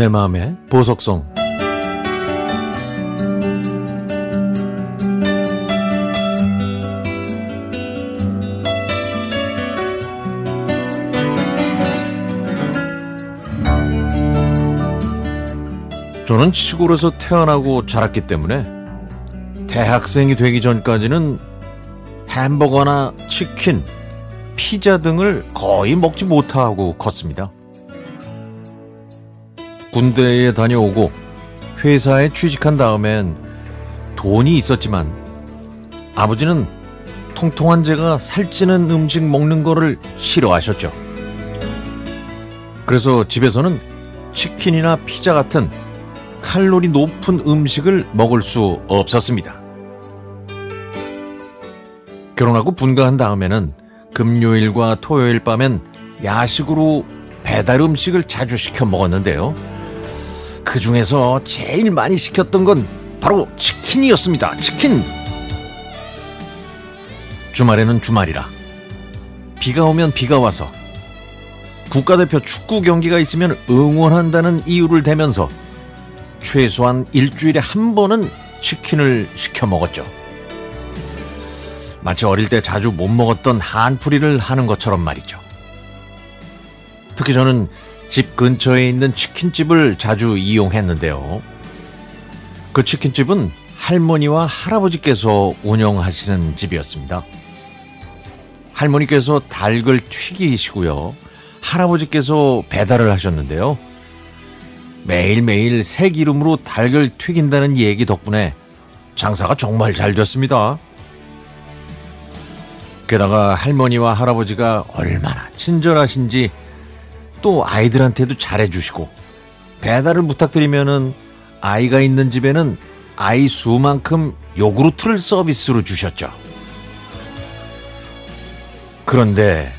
내 마음의 보석성 저는 시골에서 태어나고 자랐기 때문에 대학생이 되기 전까지는 햄버거나 치킨, 피자 등을 거의 먹지 못하고 컸습니다. 군대에 다녀오고 회사에 취직한 다음엔 돈이 있었지만 아버지는 통통한 제가 살찌는 음식 먹는 거를 싫어하셨죠. 그래서 집에서는 치킨이나 피자 같은 칼로리 높은 음식을 먹을 수 없었습니다. 결혼하고 분가한 다음에는 금요일과 토요일 밤엔 야식으로 배달 음식을 자주 시켜 먹었는데요. 그 중에서 제일 많이 시켰던 건 바로 치킨이었습니다. 치킨! 주말에는 주말이라. 비가 오면 비가 와서 국가대표 축구 경기가 있으면 응원한다는 이유를 대면서 최소한 일주일에 한 번은 치킨을 시켜 먹었죠. 마치 어릴 때 자주 못 먹었던 한풀이를 하는 것처럼 말이죠. 특히 저는 집 근처에 있는 치킨집을 자주 이용했는데요. 그 치킨집은 할머니와 할아버지께서 운영하시는 집이었습니다. 할머니께서 닭을 튀기시고요. 할아버지께서 배달을 하셨는데요. 매일매일 새 기름으로 닭을 튀긴다는 얘기 덕분에 장사가 정말 잘 됐습니다. 게다가 할머니와 할아버지가 얼마나 친절하신지 또 아이들한테도 잘해주시고 배달을 부탁드리면은 아이가 있는 집에는 아이 수만큼 요구르트를 서비스로 주셨죠. 그런데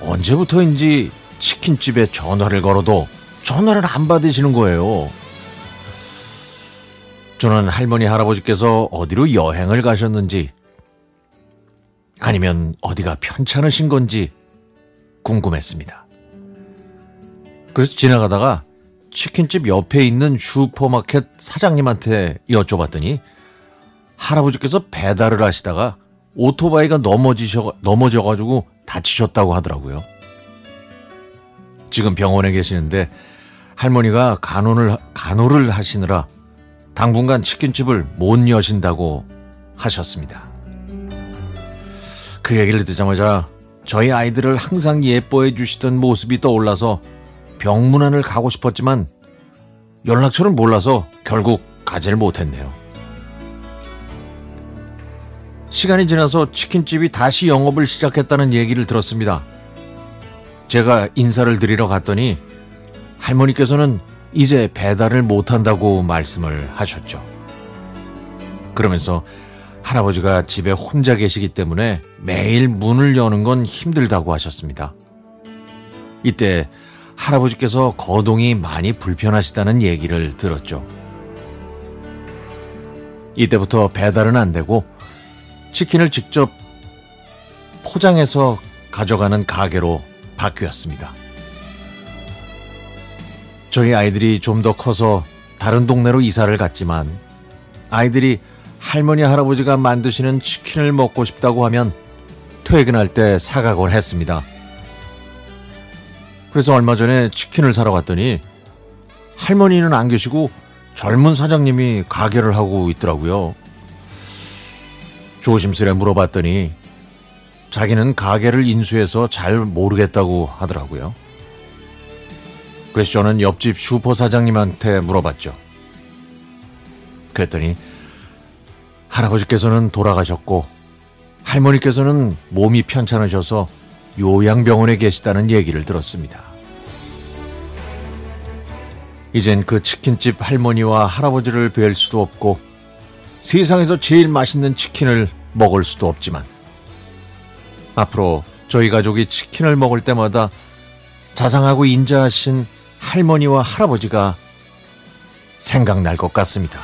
언제부터인지 치킨집에 전화를 걸어도 전화를 안 받으시는 거예요. 저는 할머니 할아버지께서 어디로 여행을 가셨는지 아니면 어디가 편찮으신 건지 궁금했습니다. 그래서 지나가다가 치킨집 옆에 있는 슈퍼마켓 사장님한테 여쭤봤더니 할아버지께서 배달을 하시다가 오토바이가 넘어지셔, 넘어져가지고 다치셨다고 하더라고요. 지금 병원에 계시는데 할머니가 간호를, 간호를 하시느라 당분간 치킨집을 못 여신다고 하셨습니다. 그 얘기를 듣자마자 저희 아이들을 항상 예뻐해 주시던 모습이 떠올라서 병문안을 가고 싶었지만 연락처를 몰라서 결국 가지를 못했네요. 시간이 지나서 치킨집이 다시 영업을 시작했다는 얘기를 들었습니다. 제가 인사를 드리러 갔더니 할머니께서는 이제 배달을 못한다고 말씀을 하셨죠. 그러면서 할아버지가 집에 혼자 계시기 때문에 매일 문을 여는 건 힘들다고 하셨습니다. 이때 할아버지께서 거동이 많이 불편하시다는 얘기를 들었죠. 이때부터 배달은 안 되고 치킨을 직접 포장해서 가져가는 가게로 바뀌었습니다. 저희 아이들이 좀 더 커서 다른 동네로 이사를 갔지만 아이들이 할머니 할아버지가 만드시는 치킨을 먹고 싶다고 하면 퇴근할 때 사가곤 했습니다. 그래서 얼마 전에 치킨을 사러 갔더니 할머니는 안 계시고 젊은 사장님이 가게를 하고 있더라고요. 조심스레 물어봤더니 자기는 가게를 인수해서 잘 모르겠다고 하더라고요. 그래서 저는 옆집 슈퍼 사장님한테 물어봤죠. 그랬더니 할아버지께서는 돌아가셨고 할머니께서는 몸이 편찮으셔서 요양병원에 계시다는 얘기를 들었습니다. 이젠 그 치킨집 할머니와 할아버지를 뵐 수도 없고 세상에서 제일 맛있는 치킨을 먹을 수도 없지만 앞으로 저희 가족이 치킨을 먹을 때마다 자상하고 인자하신 할머니와 할아버지가 생각날 것 같습니다.